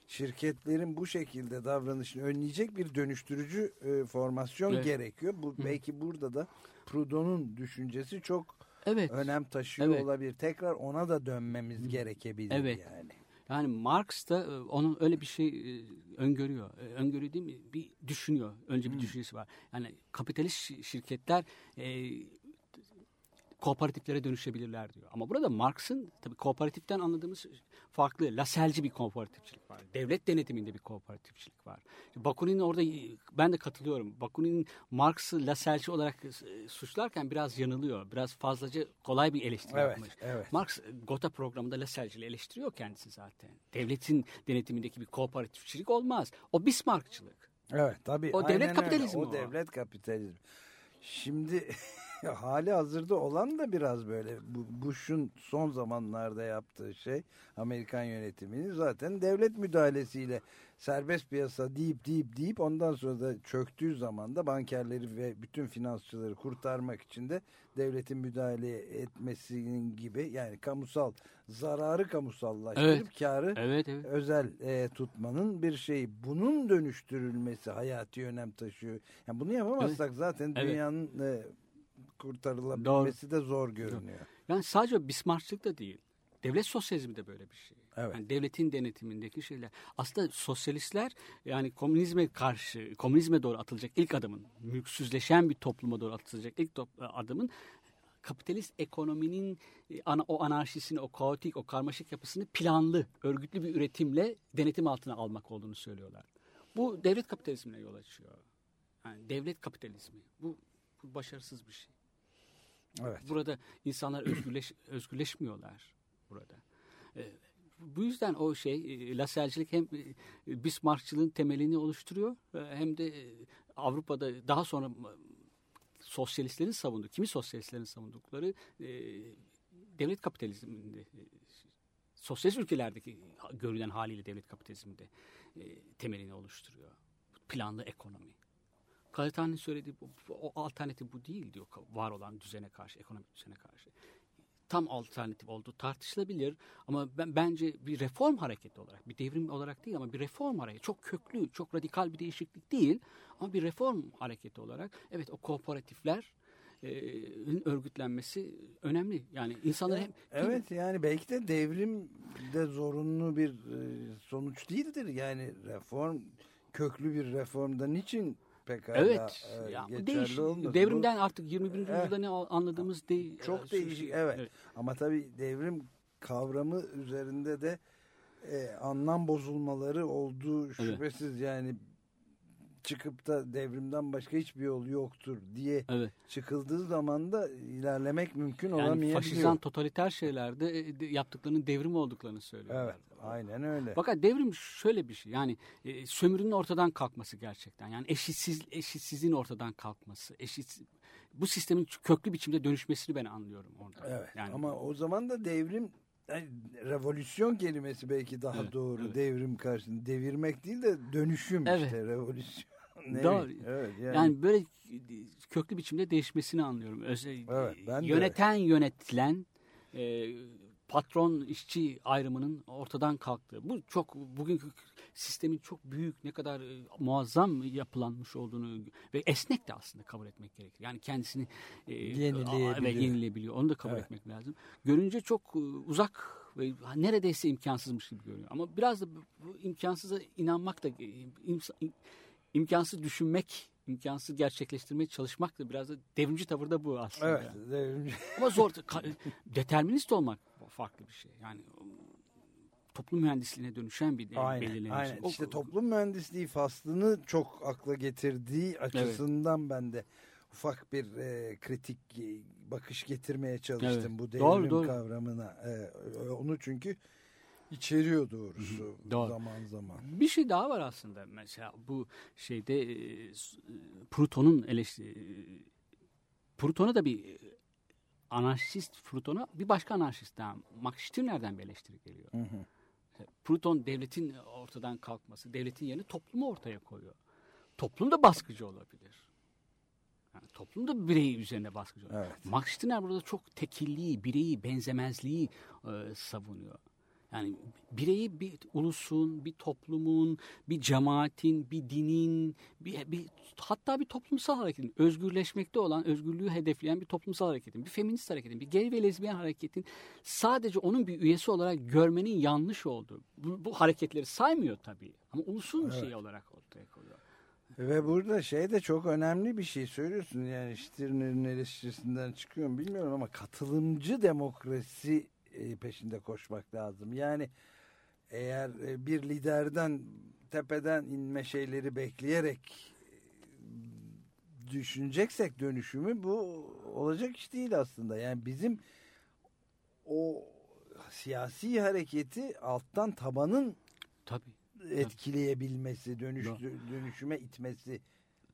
şirketlerin bu şekilde davranışını önleyecek bir dönüştürücü e, formasyon Evet. gerekiyor. Bu belki burada da Proudhon'un düşüncesi çok Evet. önem taşıyor Evet. olabilir. Tekrar ona da dönmemiz gerekebilir Evet. yani. Yani Marx da e, onun öyle bir şey e, öngörüyor. E, Öngörüyor değil mi? Bir düşünüyor. Önce bir düşüncesi var. Yani kapitalist şi- şirketler e, kooperatiflere dönüşebilirler diyor. Ama burada Marx'ın tabii kooperatiften anladığımız farklı. Laselci bir kooperatifçilik var. Devlet denetiminde bir kooperatifçilik var. Bakunin orada ben de katılıyorum. Bakunin Marx'ı laselci olarak e, suçlarken biraz yanılıyor. Biraz fazlaca kolay bir eleştiri Evet, yapmış. evet. Marx Gotha programında Lassalle'ciyle eleştiriyor kendisi zaten. Devletin denetimindeki bir kooperatifçilik olmaz. O Bismarckçılık. Evet tabii. O devlet kapitalizmi O o. devlet kapitalizmi. Şimdi <laughs> hali hazırda olan da biraz böyle bu Bush'un son zamanlarda yaptığı şey Amerikan yönetiminin zaten devlet müdahalesiyle serbest piyasa deyip deyip deyip ondan sonra da çöktüğü zaman da bankerleri ve bütün finansçıları kurtarmak için de devletin müdahale etmesinin gibi yani kamusal zararı kamusallaştırıp Evet. karı Evet evet. özel e, tutmanın bir şeyi. Bunun dönüştürülmesi hayati önem taşıyor. Yani bunu yapamazsak zaten Evet. dünyanın e, kurtarılabilmesi de zor görünüyor. Yani sadece Bismarckçılık da değil. Devlet sosyalizmi de böyle bir şey. Evet. Yani devletin denetimindeki şeyler. Aslında sosyalistler yani komünizme karşı, komünizme doğru atılacak ilk adımın, mülksüzleşen bir topluma doğru atılacak ilk adımın kapitalist ekonominin e, ana, o anarşisini, o kaotik, o karmaşık yapısını planlı, örgütlü bir üretimle denetim altına almak olduğunu söylüyorlar. Bu devlet kapitalizmine yol açıyor. Yani devlet kapitalizmi. Bu, bu başarısız bir şey. Evet. Burada insanlar özgürleş, <clears throat> özgürleşmiyorlar burada. Ee, bu yüzden o şey e, Lasselcilik hem e, Bismarckçılığın temelini oluşturuyor e, hem de Avrupa'da daha sonra sosyalistlerin savunduğu, kimi sosyalistlerin savundukları devlet kapitalizminde e, sosyalist ülkelerdeki görülen haliyle devlet kapitalizminde e, temelini oluşturuyor. Planlı ekonomi. Karatani'nin söylediği bu, bu- o alternatif bu değil diyor var olan düzene karşı, ekonomik düzene karşı. Tam alternatif olduğu tartışılabilir ama ben bence bir reform hareketi olarak, bir devrim olarak değil ama bir reform hareketi, çok köklü, çok radikal bir değişiklik değil ama bir reform hareketi olarak evet o kooperatifler e, örgütlenmesi önemli. Yani insanlar hem Evet yani belki de devrim de zorunlu bir e, sonuç değildir. Yani reform köklü bir reformda niçin pekala Evet. e, ya, bu geçerli değiş, olmasın? devrimden artık 21. Evet. yüzyılda ne anladığımız değil. Çok değişik evet. Ama tabii devrim kavramı üzerinde de e, anlam bozulmaları olduğu şüphesiz yani çıkıp da devrimden başka hiçbir yol yoktur diye Evet. çıkıldığı zaman da ilerlemek mümkün Yani olamayabiliyor. faşizan totaliter şeylerde e, yaptıklarının devrim olduklarını söylüyorlar. Evet aynen öyle. Fakat devrim şöyle bir şey yani e, sömürünün ortadan kalkması gerçekten yani eşitsiz eşitsizliğin ortadan kalkması eşit bu sistemin köklü biçimde dönüşmesini ben anlıyorum orada. Evet yani ama o zaman da devrim Ay, revolüsyon kelimesi belki daha Evet, doğru. evet. Devrim karşısında. Devirmek değil de dönüşüm Evet. işte revolüsyon. Ne Doğru. Evet, yani, Yani, böyle köklü biçimde değişmesini anlıyorum. Özel, Evet, ben de yöneten yönetilen e, patron işçi ayrımının ortadan kalktığı. Bu çok bugünkü sistemin çok büyük ne kadar e, muazzam yapılanmış olduğunu ve esnek de aslında kabul etmek gerekir. Yani kendisini e, Yenileyebiliyor. ve yenileyebiliyor. Onu da kabul Evet. etmek lazım. Görünce çok e, uzak ve neredeyse imkansızmış gibi görünüyor. Ama biraz da bu, imkansıza inanmak da e, imkansız düşünmek, imkansız gerçekleştirmeye çalışmak da biraz da devrimci tavırda bu aslında. Evet. devrimci- <laughs> Ama zor. Determinist olmak farklı bir şey. Yani um, toplum mühendisliğine dönüşen bir Aynen, belirleniş. aynen. O- İşte toplum mühendisliği faslını çok akla getirdiği açısından ben de ufak bir e, kritik e, bakış getirmeye çalıştım Evet. bu devrim Doğru, doğru. kavramına. E, onu çünkü içeriyor doğrusu Doğru. zaman zaman. Bir şey daha var aslında. Mesela bu şeyde e, e, Proton'un eleştiri Proton'a da bir e, anarşist Proton'a bir başka anarşist daha Max Stirner'den bir eleştiri geliyor. Hı hı. Proton devletin ortadan kalkması, devletin yerine toplumu ortaya koyuyor. Toplum da baskıcı olabilir. Yani toplum da bireyi üzerine baskıcı olabilir. Evet. Max Stirner burada çok tekilliği, bireyi, benzemezliği e, savunuyor. Yani bireyi bir ulusun, bir toplumun, bir cemaatin, bir dinin, bir, bir hatta bir toplumsal hareketin, özgürleşmekte olan, özgürlüğü hedefleyen bir toplumsal hareketin, bir feminist hareketin, bir gay ve lezbiyen hareketin sadece onun bir üyesi olarak görmenin yanlış olduğu. Bu, bu hareketleri saymıyor tabii ama ulusun şeyi olarak ortaya koyuyor. Ve burada şey de çok önemli bir şey söylüyorsun. Yani Stirner'in eleştirisinden çıkıyor mu bilmiyorum ama katılımcı demokrasi peşinde koşmak lazım. Yani eğer e, bir liderden tepeden inme şeyleri bekleyerek e, düşüneceksek dönüşümü bu olacak iş değil aslında. Yani bizim o siyasi hareketi alttan tabanın Tabii. etkileyebilmesi, dönüştü, dönüşüme itmesi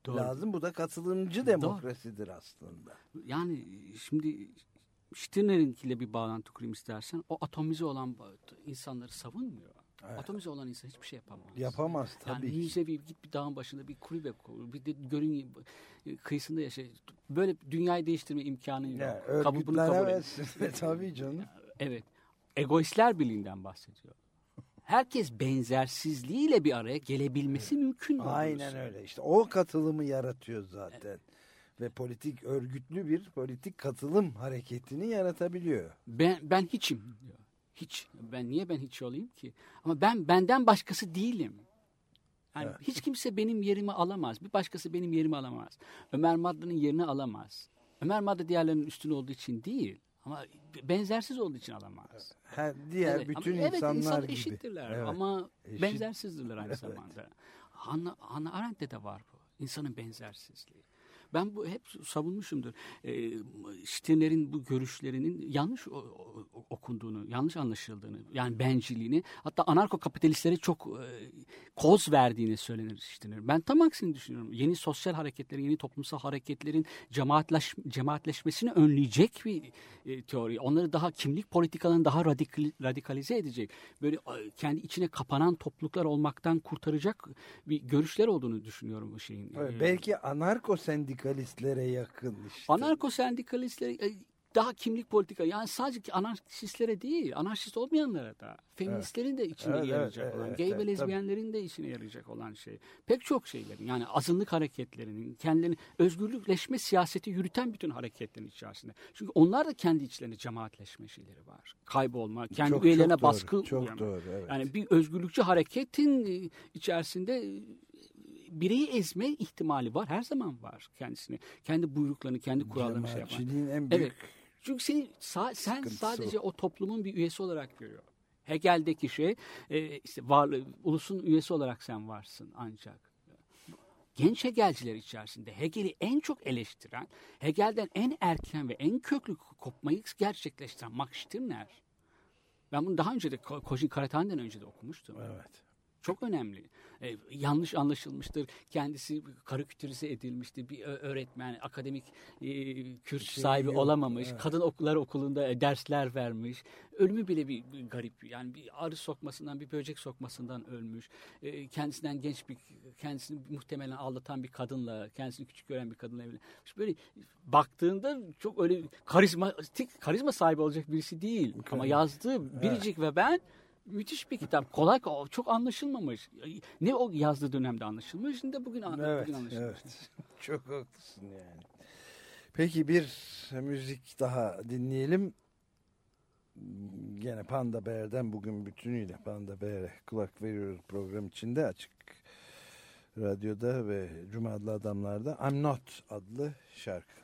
Doğru. lazım. Bu da katılımcı demokrasidir aslında. Yani şimdi Stirner'inkiyle bir bağlantı kurayım istersen. O atomize olan insanları savunmuyor. Evet. Atomize olan insan hiçbir şey yapamaz. Yapamaz tabii Yani ki. müzevi git bir dağın başında bir kulübe kur. Bir de gölün kıyısında yaşa. Böyle dünyayı değiştirme imkanı yok. Yani Kabul- bunu kabul et. <laughs> tabii canım. Evet. Egoistler birliğinden bahsediyor. Herkes benzersizliğiyle bir araya gelebilmesi mümkün. Aynen doğrusu. öyle. İşte o katılımı yaratıyor zaten. Ve politik örgütlü bir politik katılım hareketini yaratabiliyor. Ben, ben hiçim diyor. Hiç. Ben niye ben hiç olayım ki? Ama ben benden başkası değilim. Yani Evet. hiç kimse benim yerimi alamaz. Bir başkası benim yerimi alamaz. Ömer Madra'nın yerini alamaz. Ömer Madra diğerlerinin üstüne olduğu için değil. Ama benzersiz olduğu için alamaz. Her, diğer Evet, bütün ama evet, insanlar insan gibi. eşittirler Evet. ama Eşit. benzersizdirler aynı <laughs> Evet. zamanda. Hannah Arendt'te de var bu. İnsanın benzersizliği. Ben bu hep savunmuşumdur. Ee, Stirner'in bu görüşlerinin yanlış okunduğunu, yanlış anlaşıldığını, yani bencilliğini, hatta anarko kapitalistlere çok e, koz verdiğini söylenir Stirner. Ben tam aksini düşünüyorum. Yeni sosyal hareketlerin, yeni toplumsal hareketlerin cemaatleş, cemaatleşmesini önleyecek bir e, teori. Onları daha kimlik politikalarını daha radikal, radikalize edecek. Böyle e, kendi içine kapanan topluluklar olmaktan kurtaracak bir görüşler olduğunu düşünüyorum bu şeyin. Evet, E, belki anarko sendikalistlere yakın işte. Anarko sendikalistleri e, daha kimlik politika yani sadece anarşistlere değil anarşist olmayanlara da feministlerin de içine Evet, yarayacak evet, olan evet, gay evet, ve lezbiyenlerin de içine yarayacak olan şey pek çok şeylerin yani azınlık hareketlerinin kendilerini özgürlükleşme siyaseti yürüten bütün hareketlerin içerisinde çünkü onlar da kendi içlerinde cemaatleşme şeyleri var kaybolma kendi Çok- üyelerine çok doğru, baskı Çok uyama. doğru evet. Yani bir özgürlükçü hareketin e, içerisinde e, bireyi ezme ihtimali var. Her zaman var kendisini. Kendi buyruklarını, kendi kurallarını şey yapan. En büyük Evet. Çünkü seni, sa- sen sadece o toplumun bir üyesi olarak görüyor. Hegel'deki şey e, işte varlığı, ulusun üyesi olarak sen varsın ancak. Genç Hegelciler içerisinde Hegel'i en çok eleştiren, Hegel'den en erken ve en köklü kopmayı gerçekleştiren Max Stirner. Ben bunu daha önce de Ko- Kojin Karatan'dan önce de okumuştum. Evet. Çok önemli. E, yanlış anlaşılmıştır. Kendisi karikatürize edilmiştir. Bir öğretmen, akademik e, kürs Şey sahibi yok, olamamış. evet. Kadın okullar okulunda e, dersler vermiş. Ölümü bile bir, garip. Yani bir arı sokmasından, bir böcek sokmasından ölmüş. E, kendisinden genç bir, kendisini muhtemelen aldatan bir kadınla, kendisini küçük gören bir kadınla evlenmiş. Böyle baktığında çok öyle karizmatik, karizma sahibi olacak birisi değil. Ama yazdığı Biricik ve ben müthiş bir kitap. Kolay çok anlaşılmamış. Ne o yazdığı dönemde anlaşılmış ne de bugün, an, Evet, bugün anlaşılmış. evet. <laughs> Çok haklısın yani. Peki bir müzik daha dinleyelim. Gene Panda Bear'den bugün bütünüyle Panda Bear'e kulak veriyoruz program içinde açık radyoda ve Cuma adlı adamlarda I'm Not adlı şarkı.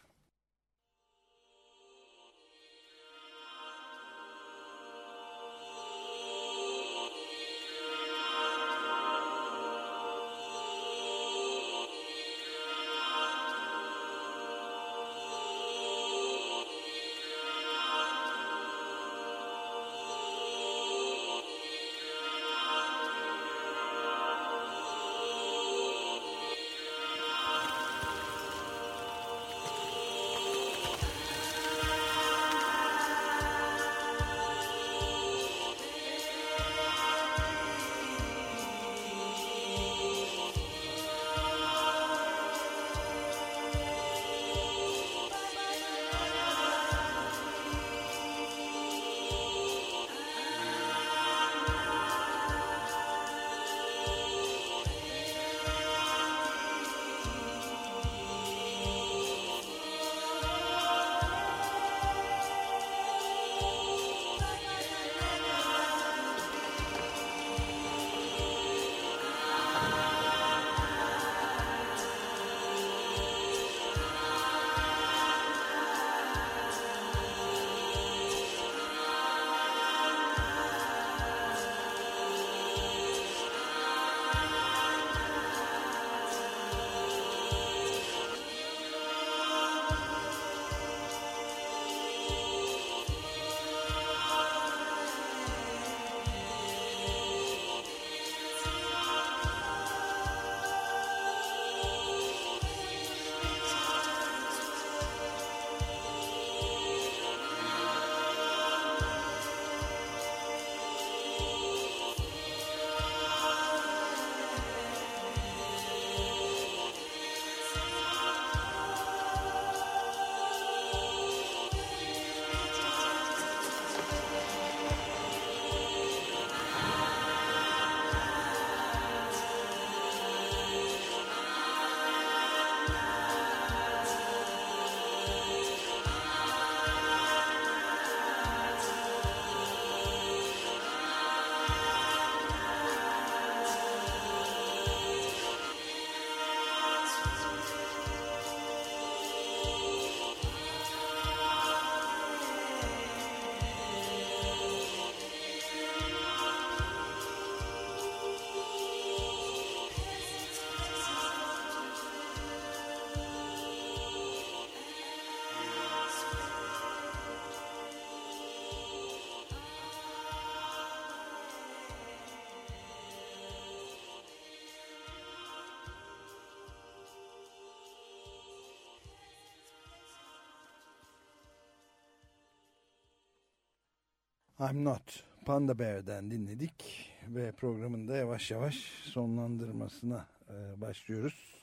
I'm Not Panda Bear'den dinledik ve programın da yavaş yavaş sonlandırmasına e, başlıyoruz.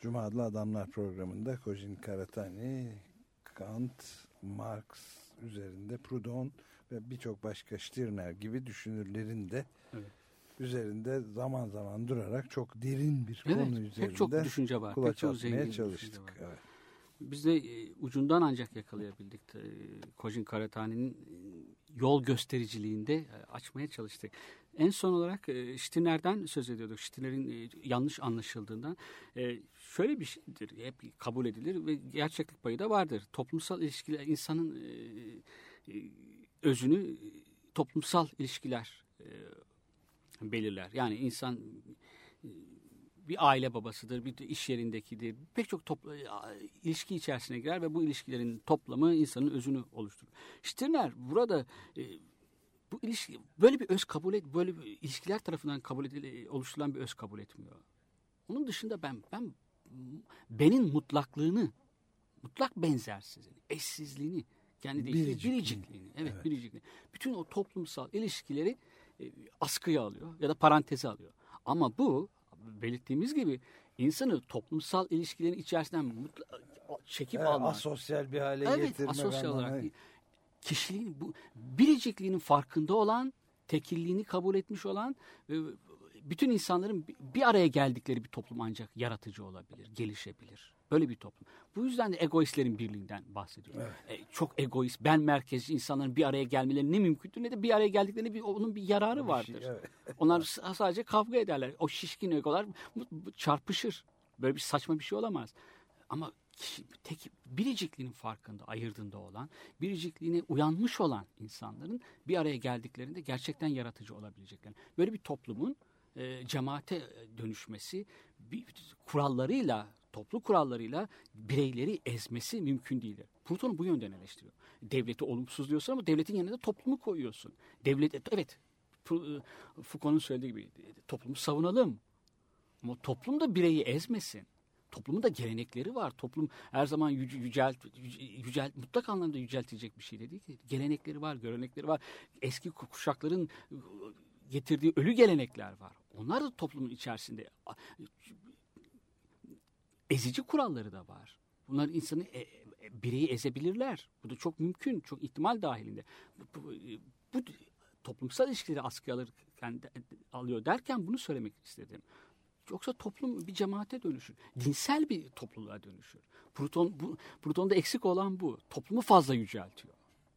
Cuma adlı Adamlar programında Kojin Karatani, Kant, Marx üzerinde Proudhon ve birçok başka Stirner gibi düşünürlerin de Evet. üzerinde zaman zaman durarak çok derin bir Evet, konu pek üzerinde çok düşünce var. Kulaç çok atmaya çalıştık. var. Evet. Biz de e, ucundan ancak yakalayabildik. E, Kojin Karatani'nin yol göstericiliğinde e, açmaya çalıştık. En son olarak e, Stirner'den söz ediyorduk. Stirner'in e, yanlış anlaşıldığından. E, şöyle bir şeydir, hep kabul edilir ve gerçeklik payı da vardır. Toplumsal ilişkiler, insanın e, e, özünü e, toplumsal ilişkiler e, belirler. Yani insan e, bir aile babasıdır, bir iş yerindekidir. Pek çok topla, ilişki içerisine girer ve bu ilişkilerin toplamı insanın özünü oluşturur. Stirner burada e, bu ilişki böyle bir öz kabul et böyle bir ilişkiler tarafından kabul edile, oluşturulan bir öz kabul etmiyor. Onun dışında ben ben benim mutlaklığını, mutlak benzersizliğini, eşsizliğini, kendi değiştiği Biricikliğini. biricikliğini, evet, biricikliğini. Bütün o toplumsal ilişkileri e, askıya alıyor ya da paranteze alıyor. Ama bu belirttiğimiz gibi insanı toplumsal ilişkilerin içerisinden çekip E, almak. asosyal bir hale Evet getirmek asosyal anlamına- olarak. Kişiliğin bu biricikliğinin farkında olan, tekilliğini kabul etmiş olan bütün insanların bi- bir araya geldikleri bir toplum ancak yaratıcı olabilir, gelişebilir. Böyle bir toplum. Bu yüzden de egoistlerin birliğinden bahsediyorum. E, çok egoist, ben merkezci insanların bir araya gelmeleri ne mümkündür ne de bir araya geldiklerinde bir, onun bir yararı vardır. şey, evet. <laughs> Onlar sadece kavga ederler. O şişkin egolar çarpışır. Böyle bir saçma bir şey olamaz. Ama kişi, tek biricikliğinin farkında, ayırdığında olan, biricikliğine uyanmış olan insanların bir araya geldiklerinde gerçekten yaratıcı olabilecekler. Böyle bir toplumun e, cemaate dönüşmesi bir, kurallarıyla, toplu kurallarıyla bireyleri ezmesi mümkün değildir. Platon bu yönden eleştiriyor. Devleti olumsuz diyorsun ama devletin yanına da toplumu koyuyorsun. Devlet, evet Fu- e, Foucault'un söylediği gibi e, toplumu savunalım. Ama toplum da bireyi ezmesin. Toplumun da gelenekleri var. Toplum her zaman yüce, yücelt, yüce- yücelt, mutlak anlamda yüceltecek bir şey de değil ki. Gelenekleri var, görenekleri var. Eski ku- kuşakların getirdiği ölü gelenekler var. Onlar da toplumun içerisinde ezici kuralları da var. Bunlar insanı e, e, bireyi ezebilirler. Bu da çok mümkün, çok ihtimal dahilinde. Bu, bu, bu toplumsal ilişkileri askıya alırken de- alıyor derken bunu söylemek istedim. Yoksa toplum bir cemaate dönüşür. Dinsel bir topluluğa dönüşür. Pluton, bu, Pluton'da eksik olan bu. Toplumu fazla yüceltiyor.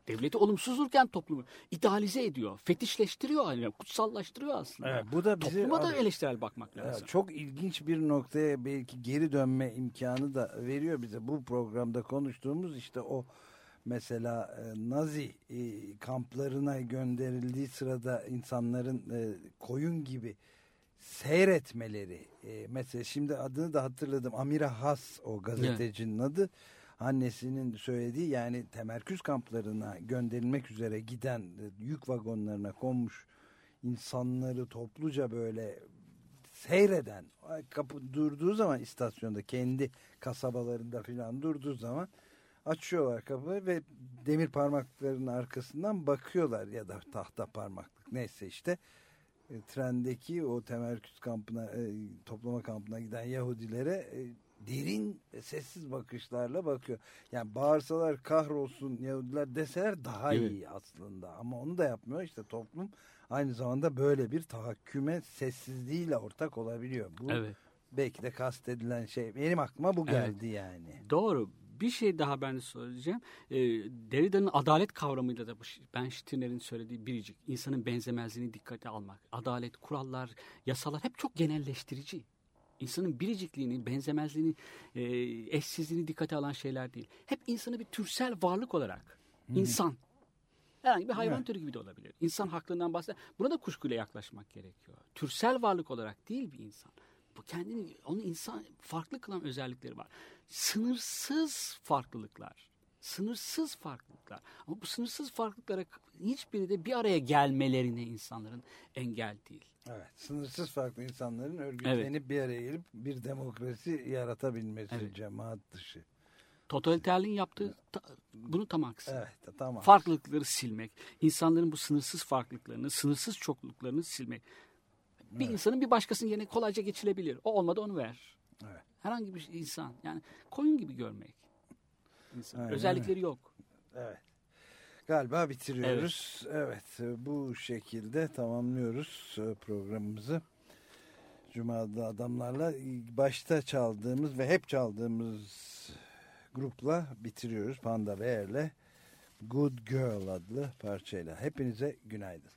Devleti olumsuzurken toplumu idealize ediyor, fetişleştiriyor, yani kutsallaştırıyor aslında. Evet, bu da bizi- Topluma da eleştirel bakmak Evet, lazım. çok ilginç bir noktaya belki geri dönme imkanı da veriyor bize. Bu programda konuştuğumuz işte o mesela e, Nazi e, kamplarına gönderildiği sırada insanların e, koyun gibi seyretmeleri. E, mesela şimdi adını da hatırladım. Amira Has o gazetecinin adı. Annesinin söylediği yani temerküz kamplarına gönderilmek üzere giden e, yük vagonlarına konmuş insanları topluca böyle seyreden ay, kapı durduğu zaman istasyonda kendi kasabalarında filan durduğu zaman açıyorlar kapıyı ve demir parmaklarının arkasından bakıyorlar ya da tahta parmaklık. Neyse işte e, trendeki o temerküz kampına e, toplama kampına giden Yahudilere e, derin ve sessiz bakışlarla bakıyor. Yani bağırsalar kahrolsun Yahudiler deseler daha Evet. iyi aslında ama onu da yapmıyor işte toplum aynı zamanda böyle bir tahakküme sessizliğiyle ortak olabiliyor. Bu Evet. belki de kastedilen şey benim aklıma bu Evet. geldi yani. Doğru. Bir şey daha ben söyleyeceğim. Ee, Derrida'nın adalet kavramıyla da bu, ben Stirner'in söylediği biricik. insanın benzemezliğini dikkate almak. Adalet, kurallar, yasalar hep çok genelleştirici. İnsanın biricikliğini, benzemezliğini, e, eşsizliğini dikkate alan şeyler değil. Hep insanı bir türsel varlık olarak, insan. Herhangi bir hayvan türü gibi de olabilir. İnsan haklarından bahseder. Buna da kuşkuyla yaklaşmak gerekiyor. Türsel varlık olarak değil bir insan. Bu kendini, onun insan farklı kılan özellikleri var. Sınırsız farklılıklar. Sınırsız farklılıklar. Ama bu sınırsız farklılıklara hiçbiri de bir araya gelmelerine insanların engel değil. Evet, sınırsız farklı insanların örgütlenip bir araya gelip bir demokrasi yaratabilmesi Evet. cemaat dışı. Totaliterliğin yaptığı ta- bunu tam aksi. Evet, tamam. Farklılıkları silmek, insanların bu sınırsız farklılıklarını, sınırsız çokluklarını silmek. Bir insanın bir başkasının yerine kolayca geçilebilir. O olmadı onu ver. Evet. Herhangi bir insan yani koyun gibi görmek. İnsan. Aynen Özellikleri yok. Evet. Galiba bitiriyoruz. Evet. bu şekilde tamamlıyoruz e, programımızı. Cuma'da adamlarla başta çaldığımız ve hep çaldığımız grupla bitiriyoruz. Panda Bear'le Good Girl adlı parçayla. Hepinize günaydın.